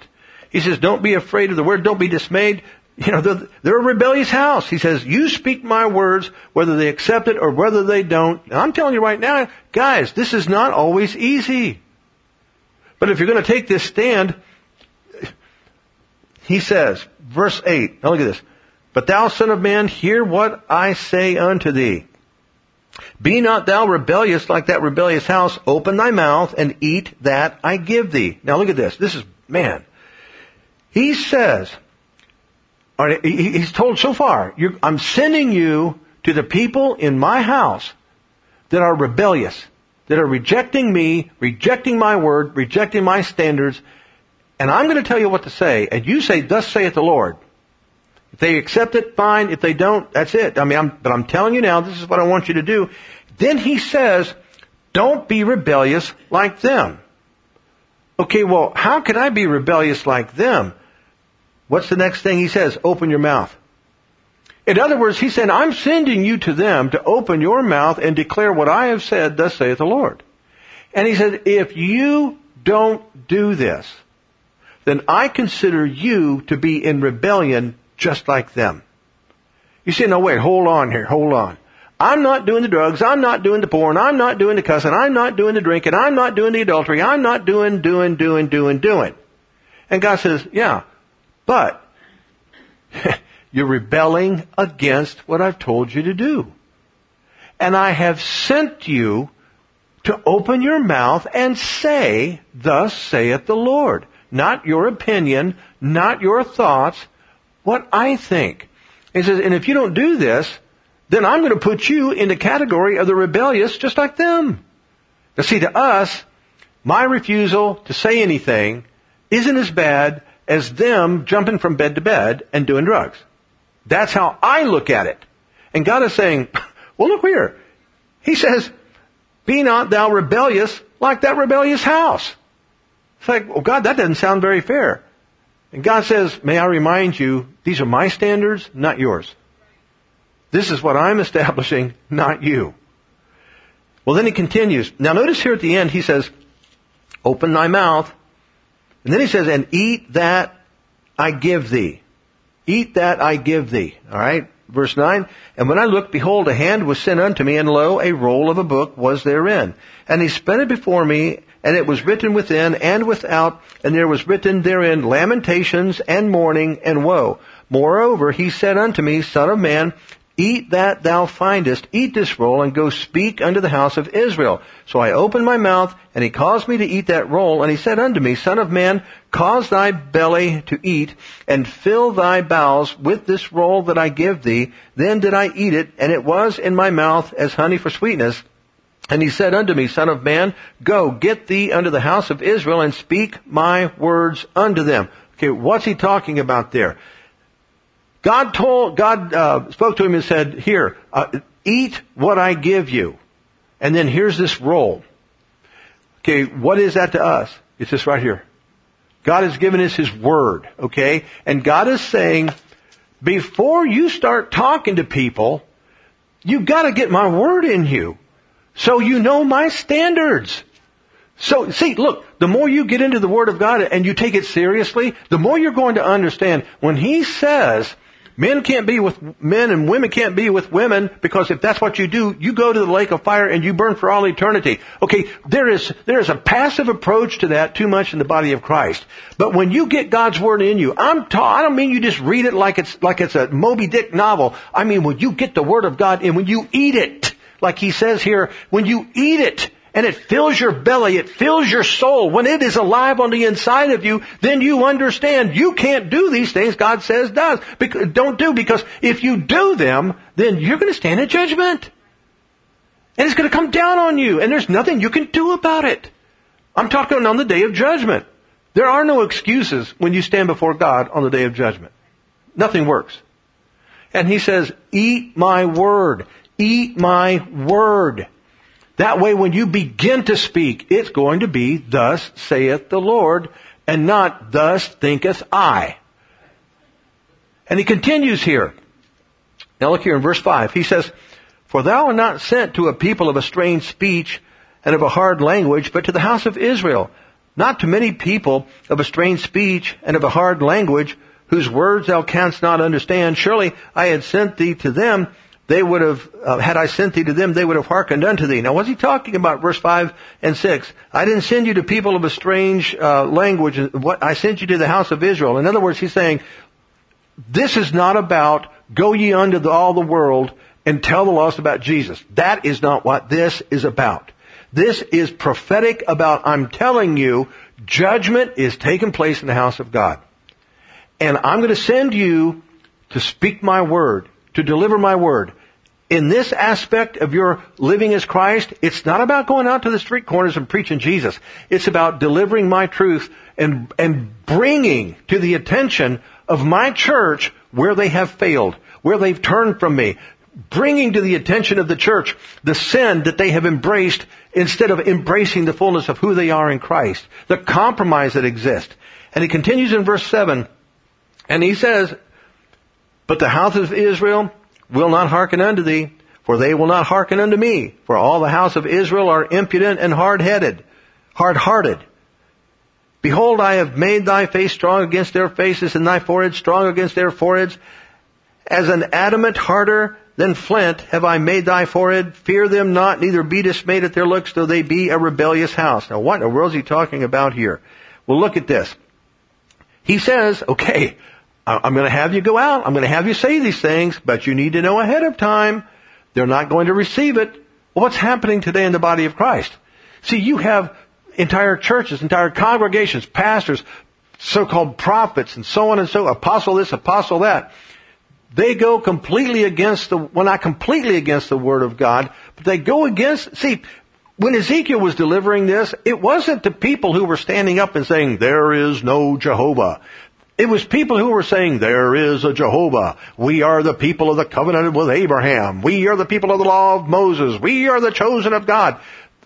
He says, don't be afraid of the word. Don't be dismayed. You know, they're, they're a rebellious house. He says, you speak my words, whether they accept it or whether they don't. And I'm telling you right now, guys, this is not always easy. But if you're going to take this stand, he says, verse 8, now look at this. But thou son of man, hear what I say unto thee. Be not thou rebellious like that rebellious house. Open thy mouth and eat that I give thee. Now look at this. This is, man. He says, he's told so far, I'm sending you to the people in my house that are rebellious, that are rejecting me, rejecting my word, rejecting my standards, and I'm going to tell you what to say, and you say, thus saith the Lord. If they accept it, fine. If they don't, that's it. I mean, I'm, but I'm telling you now, this is what I want you to do. Then he says, don't be rebellious like them. Okay, well, how can I be rebellious like them? What's the next thing he says? Open your mouth. In other words, he said, I'm sending you to them to open your mouth and declare what I have said, thus saith the Lord. And he said, if you don't do this, then I consider you to be in rebellion just like them. You say, no wait, hold on here, hold on. I'm not doing the drugs, I'm not doing the porn, I'm not doing the cussing, I'm not doing the drinking, I'm not doing the adultery, I'm not doing, doing, doing, doing, doing. And God says, yeah, but you're rebelling against what I've told you to do. And I have sent you to open your mouth and say, thus saith the Lord. Not your opinion, not your thoughts, what I think. He says, and if you don't do this, then I'm going to put you in the category of the rebellious just like them. Now see, to us, my refusal to say anything isn't as bad as them jumping from bed to bed and doing drugs. That's how I look at it. And God is saying, well look here. He says, be not thou rebellious like that rebellious house. It's like, well God, that doesn't sound very fair. And God says, may I remind you, these are my standards, not yours. This is what I'm establishing, not you. Well, then he continues. Now notice here at the end, he says, open thy mouth. And then he says, and eat that I give thee. Eat that I give thee. Alright? Verse 9, and when I looked, behold, a hand was sent unto me, and lo, a roll of a book was therein. And he spread it before me, and it was written within and without, and there was written therein lamentations and mourning and woe. Moreover, he said unto me, Son of man, Eat that thou findest, eat this roll, and go speak unto the house of Israel. So I opened my mouth, and he caused me to eat that roll, and he said unto me, Son of man, cause thy belly to eat, and fill thy bowels with this roll that I give thee. Then did I eat it, and it was in my mouth as honey for sweetness. And he said unto me, Son of man, go, get thee unto the house of Israel, and speak my words unto them. Okay, what's he talking about there? God told, God uh, spoke to him and said, "Here, uh, eat what I give you," and then here's this roll. Okay, what is that to us? It's this right here. God has given us His Word, okay? And God is saying, before you start talking to people, you've gotta get my Word in you. So you know my standards. So, see, look, the more you get into the Word of God and you take it seriously, the more you're going to understand when He says Men can't be with men and women can't be with women because if that's what you do, you go to the lake of fire and you burn for all eternity. Okay, there is, there is a passive approach to that too much in the body of Christ. But when you get God's Word in you, I'm ta- I don't mean you just read it like it's, like it's a Moby Dick novel. I mean when you get the Word of God and when you eat it, like he says here, when you eat it, and it fills your belly, it fills your soul, when it is alive on the inside of you, then you understand you can't do these things God says does. Don't do because if you do them, then you're to stand in judgment. And it's to come down on you, and there's nothing you can do about it. I'm talking on the day of judgment. There are no excuses when you stand before God on the day of judgment. Nothing works. And he says, eat my word. Eat my word. That way when you begin to speak, it's going to be, thus saith the Lord, and not, thus thinketh I. And he continues here. Now look here in verse 5. He says, For thou art not sent to a people of a strange speech and of a hard language, but to the house of Israel. Not to many people of a strange speech and of a hard language, whose words thou canst not understand. Surely I had sent thee to them, they would have, uh, had I sent thee to them, they would have hearkened unto thee. Now, what's he talking about? Verse 5 and 6. I didn't send you to people of a strange uh, language. What I sent you to the house of Israel. In other words, he's saying, this is not about go ye unto the, all the world and tell the lost about Jesus. That is not what this is about. This is prophetic about, I'm telling you, judgment is taking place in the house of God. And I'm going to send you to speak my word, to deliver my word. In this aspect of your living as Christ, it's not about going out to the street corners and preaching Jesus. It's about delivering my truth and, and bringing to the attention of my church where they have failed, where they've turned from me, bringing to the attention of the church the sin that they have embraced instead of embracing the fullness of who they are in Christ, the compromise that exists. And he continues in verse 7, and he says, But the house of Israel will not hearken unto thee, for they will not hearken unto me, for all the house of Israel are impudent and hard-headed, hard-hearted. Behold, I have made thy face strong against their faces, and thy forehead strong against their foreheads. As an adamant harder than flint have I made thy forehead. Fear them not, neither be dismayed at their looks, though they be a rebellious house. Now what in the world is he talking about here? Well look at this. He says, okay, I'm going to have you go out. I'm going to have you say these things, but you need to know ahead of time. They're not going to receive it. What's happening today in the body of Christ? See, you have entire churches, entire congregations, pastors, so-called prophets, and so on and so, apostle this, apostle that. They go completely against the, well not completely against the Word of God, but they go against, see, when Ezekiel was delivering this, it wasn't the people who were standing up and saying, there is no Jehovah. It was people who were saying, there is a Jehovah. We are the people of the covenant with Abraham. We are the people of the law of Moses. We are the chosen of God.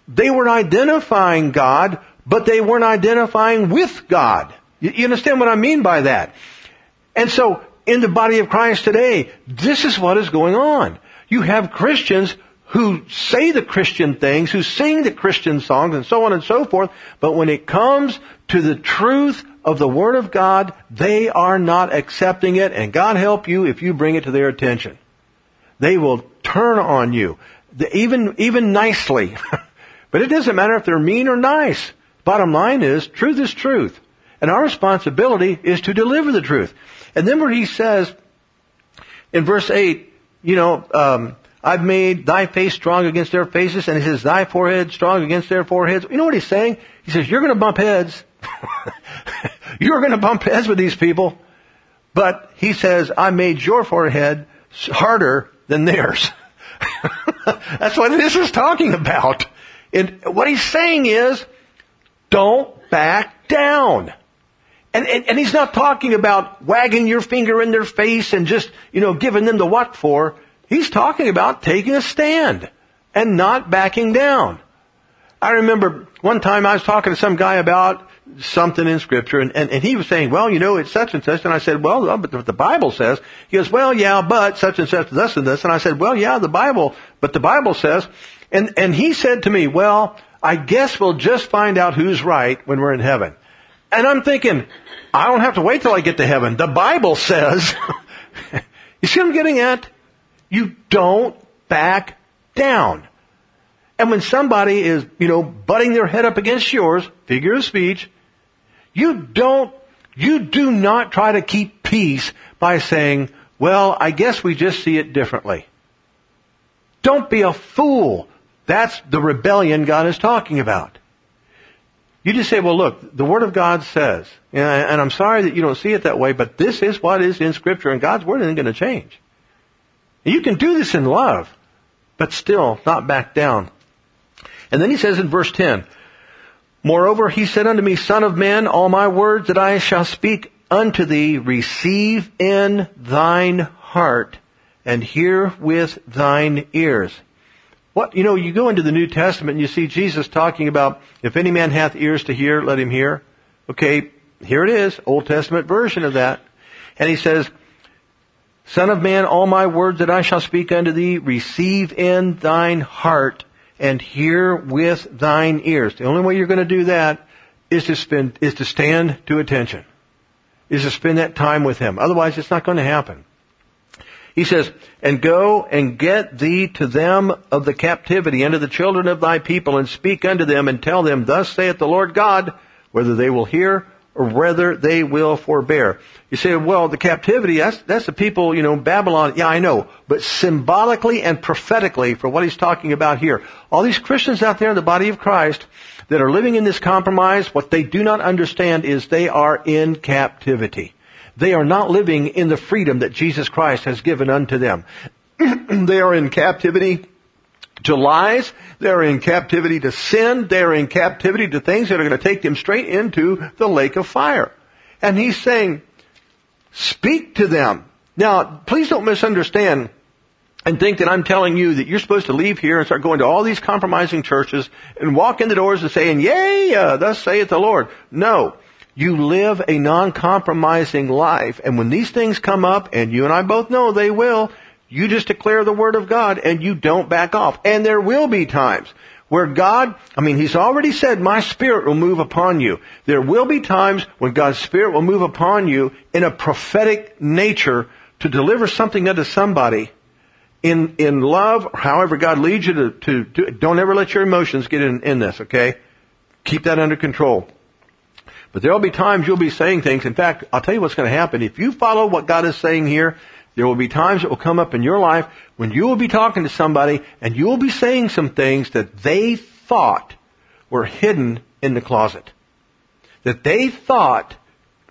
They were identifying God, but they weren't identifying with God. You understand what I mean by that? And so in the body of Christ today, this is what is going on. You have Christians who say the Christian things, who sing the Christian songs and so on and so forth, but when it comes to the truth of the Word of God, they are not accepting it, and God help you if you bring it to their attention. They will turn on you, even, even nicely. but it doesn't matter if they're mean or nice. Bottom line is, truth is truth. And our responsibility is to deliver the truth. And then where he says, in verse 8, you know, um, I've made thy face strong against their faces, and he says, thy forehead strong against their foreheads. You know what he's saying? He says, you're gonna bump heads. you're gonna bump heads with these people. But he says, I made your forehead harder than theirs. That's what this is talking about. And what he's saying is, don't back down. And, and, and he's not talking about wagging your finger in their face and just, you know, giving them the what for. He's talking about taking a stand and not backing down. I remember one time I was talking to some guy about something in scripture and, and, and he was saying, well, you know, it's such and such. And I said, well, but the Bible says, he goes, well, yeah, but such and such, this and this. And I said, well, yeah, the Bible, but the Bible says, and, and he said to me, well, I guess we'll just find out who's right when we're in heaven. And I'm thinking, I don't have to wait till I get to heaven. The Bible says, you see what I'm getting at? You don't back down. And when somebody is, you know, butting their head up against yours, figure of speech, you don't, you do not try to keep peace by saying, well, I guess we just see it differently. Don't be a fool. That's the rebellion God is talking about. You just say, well look, the Word of God says, and I'm sorry that you don't see it that way, but this is what is in Scripture and God's Word isn't going to change. You can do this in love, but still not back down. And then he says in verse 10, Moreover, he said unto me, Son of man, all my words that I shall speak unto thee, receive in thine heart, and hear with thine ears. What, you know, you go into the New Testament and you see Jesus talking about, if any man hath ears to hear, let him hear. Okay, here it is, Old Testament version of that. And he says, Son of man, all my words that I shall speak unto thee, receive in thine heart and hear with thine ears. The only way you're going to do that is to spend, is to stand to attention. Is to spend that time with him. Otherwise it's not going to happen. He says, and go and get thee to them of the captivity unto the children of thy people and speak unto them and tell them, thus saith the Lord God, whether they will hear or whether they will forbear. You say, well, the captivity, that's, that's the people, you know, Babylon. Yeah, I know. But symbolically and prophetically for what he's talking about here, all these Christians out there in the body of Christ that are living in this compromise, what they do not understand is they are in captivity. They are not living in the freedom that Jesus Christ has given unto them. they are in captivity to lies. They're in captivity to sin. They're in captivity to things that are going to take them straight into the lake of fire. And he's saying, speak to them. Now, please don't misunderstand and think that I'm telling you that you're supposed to leave here and start going to all these compromising churches and walk in the doors and saying, yay, uh, thus saith the Lord. No. You live a non-compromising life. And when these things come up, and you and I both know they will, you just declare the Word of God and you don't back off. And there will be times where God, I mean, He's already said, my Spirit will move upon you. There will be times when God's Spirit will move upon you in a prophetic nature to deliver something unto somebody in, in love, however God leads you to, to do Don't ever let your emotions get in, in this, okay? Keep that under control. But there'll be times you'll be saying things. In fact, I'll tell you what's going to happen. If you follow what God is saying here, there will be times that will come up in your life when you will be talking to somebody and you will be saying some things that they thought were hidden in the closet. That they thought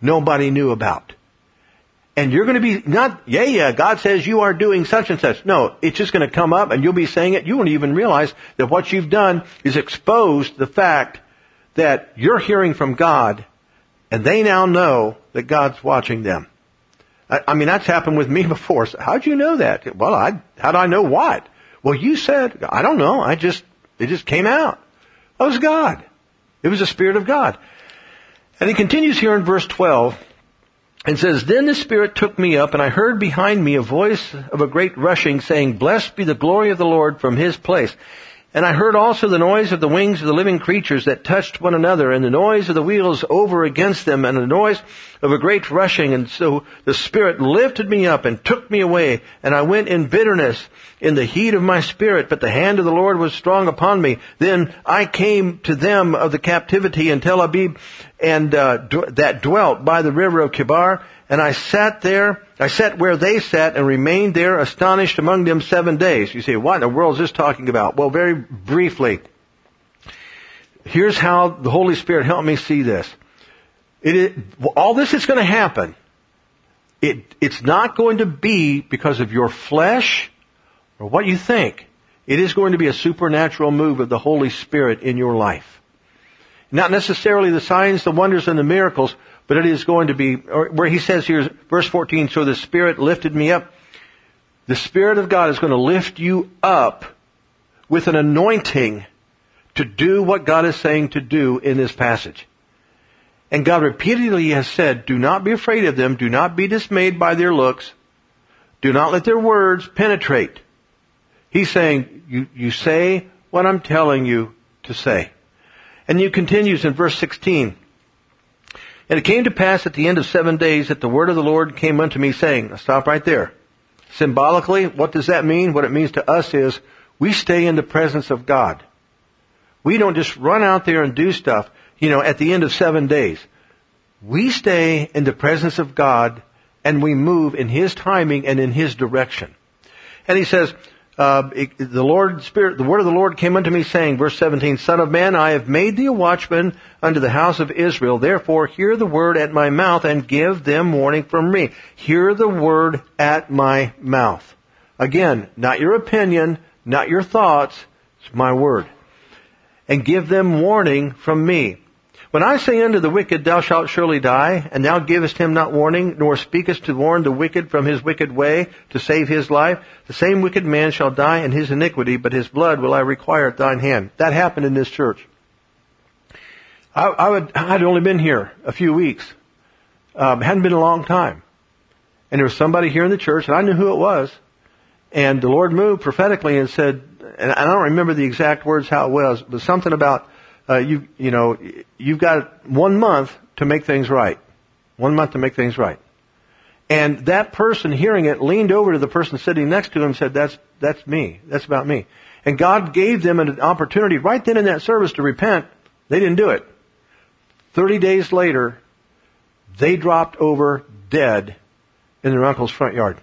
nobody knew about. And you're going to be not, yeah, yeah, God says you are doing such and such. No, it's just going to come up and you'll be saying it. You won't even realize that what you've done is exposed the fact that you're hearing from God and they now know that God's watching them. I, I mean, that's happened with me before. So how'd you know that? Well, I, how'd I know what? Well, you said, I don't know. I just, it just came out. It was God. It was the Spirit of God. And he continues here in verse 12 and says, Then the Spirit took me up and I heard behind me a voice of a great rushing saying, Blessed be the glory of the Lord from his place. And I heard also the noise of the wings of the living creatures that touched one another, and the noise of the wheels over against them, and the noise of a great rushing. And so the Spirit lifted me up and took me away, and I went in bitterness in the heat of my spirit, but the hand of the Lord was strong upon me. Then I came to them of the captivity in Tel Abib, and uh, d- that dwelt by the river of Chebar, and I sat there, I sat where they sat and remained there astonished among them seven days. You say, what in the world is this talking about? Well, very briefly, here's how the Holy Spirit helped me see this. It is, all this is going to happen. It, it's not going to be because of your flesh or what you think. It is going to be a supernatural move of the Holy Spirit in your life. Not necessarily the signs, the wonders, and the miracles, but it is going to be, where he says here, verse 14, so the Spirit lifted me up. The Spirit of God is going to lift you up with an anointing to do what God is saying to do in this passage. And God repeatedly has said, do not be afraid of them, do not be dismayed by their looks, do not let their words penetrate. He's saying, you, you say what I'm telling you to say. And he continues in verse 16, and it came to pass at the end of seven days that the word of the Lord came unto me saying, stop right there. Symbolically, what does that mean? What it means to us is we stay in the presence of God. We don't just run out there and do stuff, you know, at the end of seven days. We stay in the presence of God and we move in His timing and in His direction. And He says, uh, it, the Lord Spirit, the word of the Lord came unto me saying, verse 17, Son of man, I have made thee a watchman unto the house of Israel. Therefore hear the word at my mouth and give them warning from me. Hear the word at my mouth. Again, not your opinion, not your thoughts, it's my word. And give them warning from me. When I say unto the wicked, thou shalt surely die, and thou givest him not warning, nor speakest to warn the wicked from his wicked way to save his life, the same wicked man shall die in his iniquity, but his blood will I require at thine hand. That happened in this church. I, I would, I'd only been here a few weeks. Um, hadn't been a long time. And there was somebody here in the church, and I knew who it was. And the Lord moved prophetically and said, and I don't remember the exact words how it was, but something about uh, you you know you've got one month to make things right, one month to make things right. And that person hearing it leaned over to the person sitting next to him and said, "That's that's me. That's about me." And God gave them an opportunity right then in that service to repent. They didn't do it. Thirty days later, they dropped over dead in their uncle's front yard.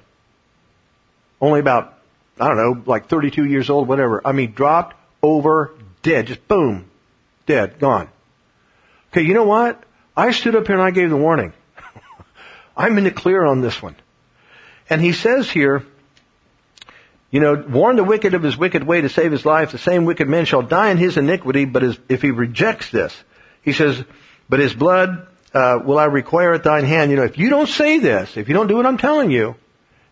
Only about I don't know, like 32 years old, whatever. I mean, dropped over dead, just boom, dead, gone. Okay, you know what? I stood up here and I gave the warning. I'm in the clear on this one. And he says here, you know, warn the wicked of his wicked way to save his life. The same wicked man shall die in his iniquity, but if he rejects this, he says, but his blood uh, will I require at thine hand. You know, if you don't say this, if you don't do what I'm telling you,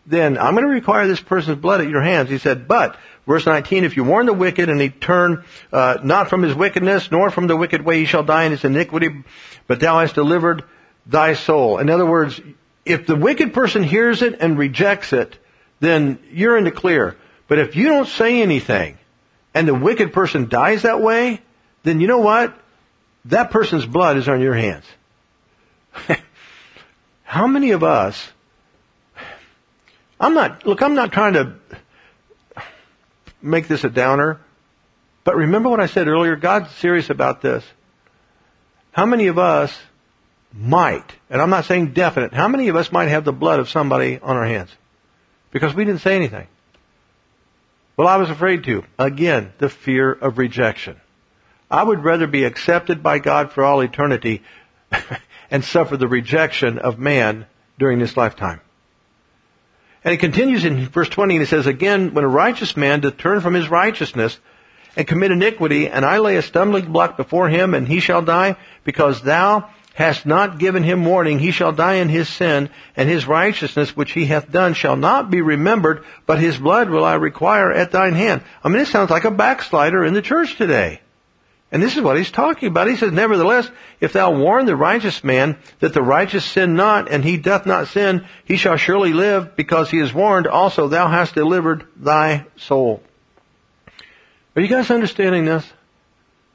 then I'm going to require this person's blood at your hands. He said, but Verse 19, if you warn the wicked and he turn uh, not from his wickedness, nor from the wicked way, he shall die in his iniquity, but thou hast delivered thy soul. In other words, if the wicked person hears it and rejects it, then you're in the clear. But if you don't say anything, and the wicked person dies that way, then you know what? That person's blood is on your hands. How many of us, I'm not, look, I'm not trying to make this a downer. But remember what I said earlier? God's serious about this. How many of us might, and I'm not saying definite, how many of us might have the blood of somebody on our hands? Because we didn't say anything. Well, I was afraid to. Again, the fear of rejection. I would rather be accepted by God for all eternity and suffer the rejection of man during this lifetime. And it continues in verse 20 and it says, Again, when a righteous man doth turn from his righteousness and commit iniquity, and I lay a stumbling block before him, and he shall die, because thou hast not given him warning, he shall die in his sin, and his righteousness which he hath done shall not be remembered, but his blood will I require at thine hand. I mean, it sounds like a backslider in the church today. And this is what he's talking about. He says, Nevertheless, if thou warn the righteous man that the righteous sin not, and he doth not sin, he shall surely live, because he is warned. Also, thou hast delivered thy soul. Are you guys understanding this?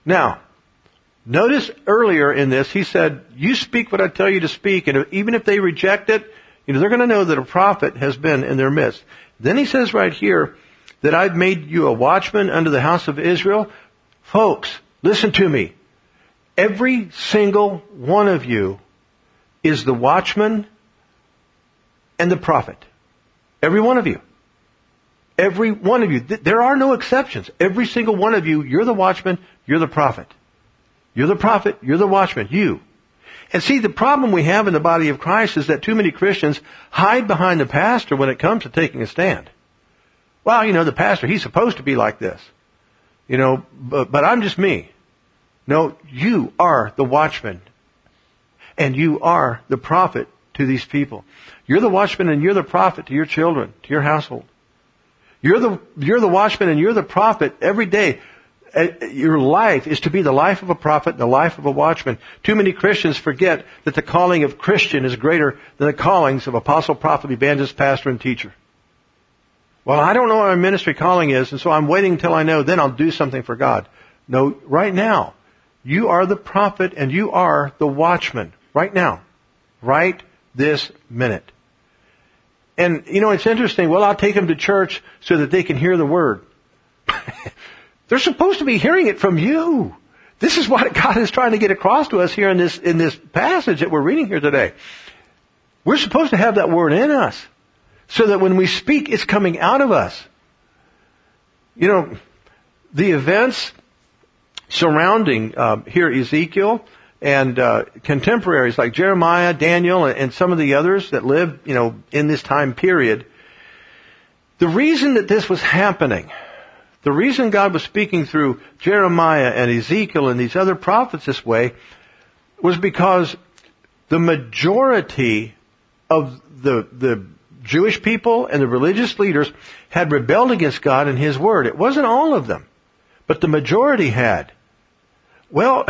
Now, notice earlier in this, he said, You speak what I tell you to speak, and even if they reject it, you know, they're going to know that a prophet has been in their midst. Then he says right here, that I've made you a watchman unto the house of Israel. Folks, Listen to me. Every single one of you is the watchman and the prophet. Every one of you. Every one of you. There are no exceptions. Every single one of you, you're the watchman, you're the prophet. You're the prophet, you're the watchman, you. And see, the problem we have in the body of Christ is that too many Christians hide behind the pastor when it comes to taking a stand. Well, you know, the pastor, he's supposed to be like this. You know, but, but I'm just me. No, you are the watchman. And you are the prophet to these people. You're the watchman and you're the prophet to your children, to your household. You're the, you're the watchman and you're the prophet every day. Uh, your life is to be the life of a prophet and the life of a watchman. Too many Christians forget that the calling of Christian is greater than the callings of apostle, prophet, evangelist, pastor, and teacher. Well, I don't know what my ministry calling is, and so I'm waiting until I know, then I'll do something for God. No, right now, you are the prophet and you are the watchman. Right now. Right this minute. And, you know, it's interesting. Well, I'll take them to church so that they can hear the word. They're supposed to be hearing it from you. This is what God is trying to get across to us here in this, in this passage that we're reading here today. We're supposed to have that word in us so that when we speak, it's coming out of us. You know, the events surrounding uh, here Ezekiel and uh, contemporaries like Jeremiah, Daniel, and some of the others that lived, you know, in this time period. The reason that this was happening, the reason God was speaking through Jeremiah and Ezekiel and these other prophets this way, was because the majority of the the Jewish people and the religious leaders had rebelled against God and His Word. It wasn't all of them, but the majority had. Well,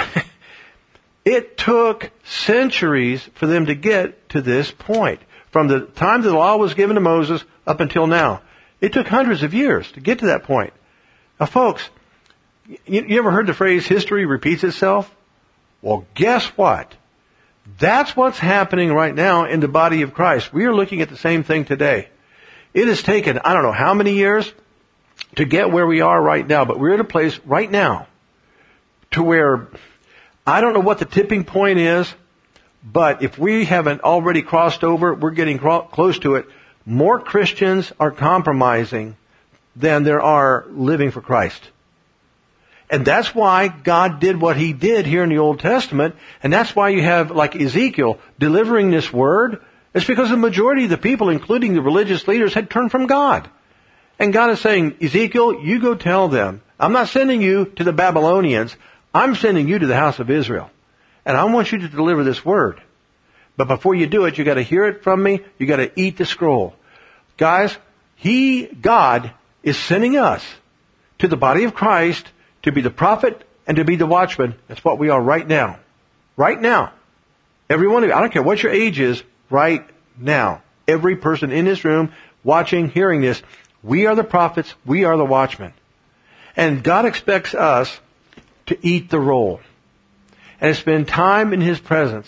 it took centuries for them to get to this point. From the time the law was given to Moses up until now. It took hundreds of years to get to that point. Now folks, you, you ever heard the phrase history repeats itself? Well, guess what? That's what's happening right now in the body of Christ. We are looking at the same thing today. It has taken, I don't know how many years to get where we are right now, but we're at a place right now to where I don't know what the tipping point is, but if we haven't already crossed over, we're getting close to it. More Christians are compromising than there are living for Christ. And that's why God did what He did here in the Old Testament, and that's why you have, like Ezekiel, delivering this word. It's because the majority of the people, including the religious leaders, had turned from God. And God is saying, Ezekiel, you go tell them, I'm not sending you to the Babylonians, I'm sending you to the house of Israel. And I want you to deliver this word. But before you do it, you gotta hear it from me, you gotta eat the scroll. Guys, He, God, is sending us to the body of Christ to be the prophet and to be the watchman. That's what we are right now. Right now. Every one of you, I don't care what your age is, right now. Every person in this room, watching, hearing this, we are the prophets, we are the watchmen. And God expects us to eat the roll and to spend time in His presence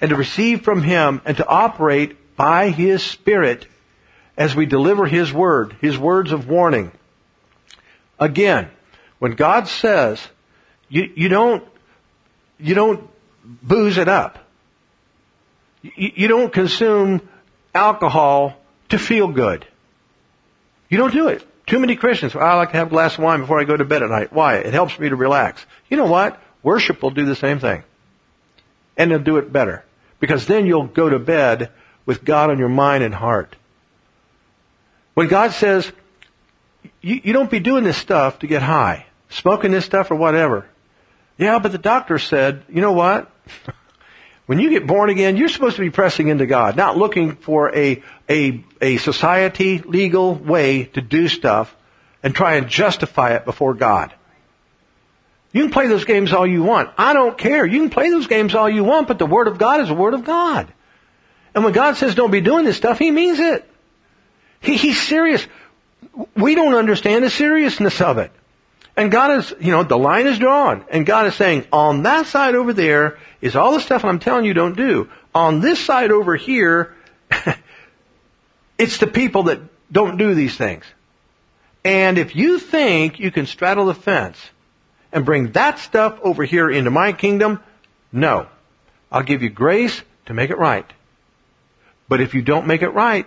and to receive from Him and to operate by His Spirit as we deliver His Word, His words of warning. Again, when God says, you, you don't, you don't booze it up. You, you don't consume alcohol to feel good. You don't do it. Too many Christians, I like to have a glass of wine before I go to bed at night. Why? It helps me to relax. You know what? Worship will do the same thing. And they'll do it better. Because then you'll go to bed with God on your mind and heart. When God says, you, you don't be doing this stuff to get high smoking this stuff or whatever. Yeah, but the doctor said, you know what? when you get born again, you're supposed to be pressing into God, not looking for a, a, a society legal way to do stuff and try and justify it before God. You can play those games all you want. I don't care. You can play those games all you want, but the Word of God is the Word of God. And when God says don't be doing this stuff, He means it. He, he's serious. We don't understand the seriousness of it. And God is, you know, the line is drawn. And God is saying, on that side over there is all the stuff I'm telling you don't do. On this side over here, it's the people that don't do these things. And if you think you can straddle the fence and bring that stuff over here into my kingdom, no. I'll give you grace to make it right. But if you don't make it right,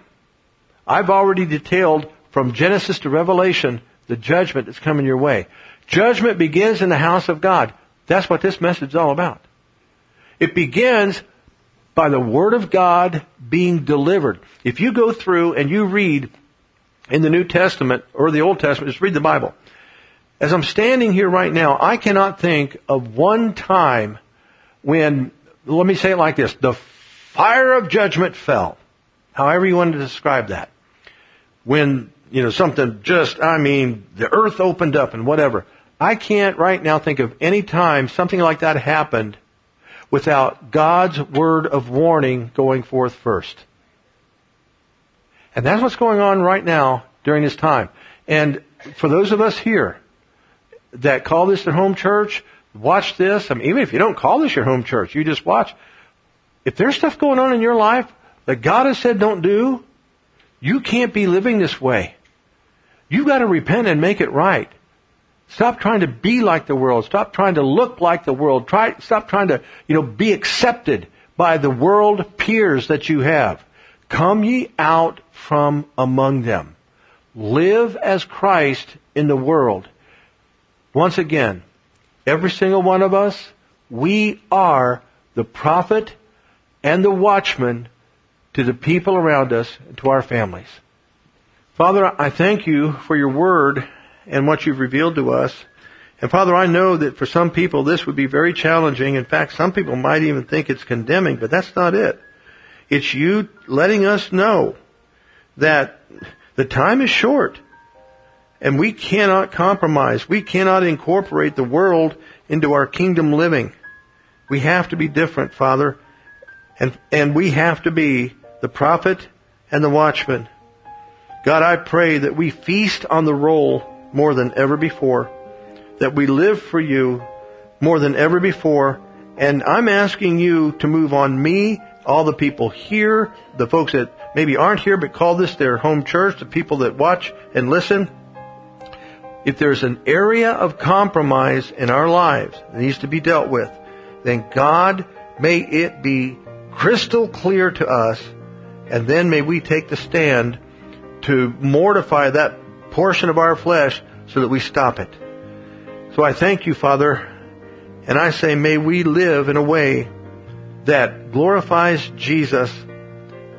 I've already detailed from Genesis to Revelation the judgment that's coming your way. Judgment begins in the house of God. That's what this message is all about. It begins by the Word of God being delivered. If you go through and you read in the New Testament or the Old Testament, just read the Bible. As I'm standing here right now, I cannot think of one time when, let me say it like this, the fire of judgment fell. However you want to describe that. When you know, something just, I mean, the earth opened up and whatever. I can't right now think of any time something like that happened without God's word of warning going forth first. And that's what's going on right now during this time. And for those of us here that call this their home church, watch this. I mean, even if you don't call this your home church, you just watch. If there's stuff going on in your life that God has said don't do, you can't be living this way. You've got to repent and make it right. Stop trying to be like the world. Stop trying to look like the world. Try, stop trying to, you know, be accepted by the world peers that you have. Come ye out from among them. live as Christ in the world. Once again, every single one of us, we are the prophet and the watchman to the people around us, to our families. Father, I thank you for your word and what you've revealed to us. And Father, I know that for some people this would be very challenging. In fact, some people might even think it's condemning, but that's not it. It's you letting us know that the time is short and we cannot compromise. We cannot incorporate the world into our kingdom living. We have to be different, Father. And, and we have to be the prophet and the watchman. God, I pray that we feast on the role more than ever before. That we live for you more than ever before. And I'm asking you to move on me, all the people here, the folks that maybe aren't here but call this their home church, the people that watch and listen. If there's an area of compromise in our lives that needs to be dealt with, then God, may it be crystal clear to us, and then may we take the stand to mortify that portion of our flesh so that we stop it. So I thank you, Father, and I say may we live in a way that glorifies Jesus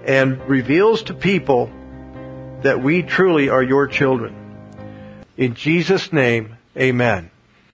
and reveals to people that we truly are your children. In Jesus' name, amen.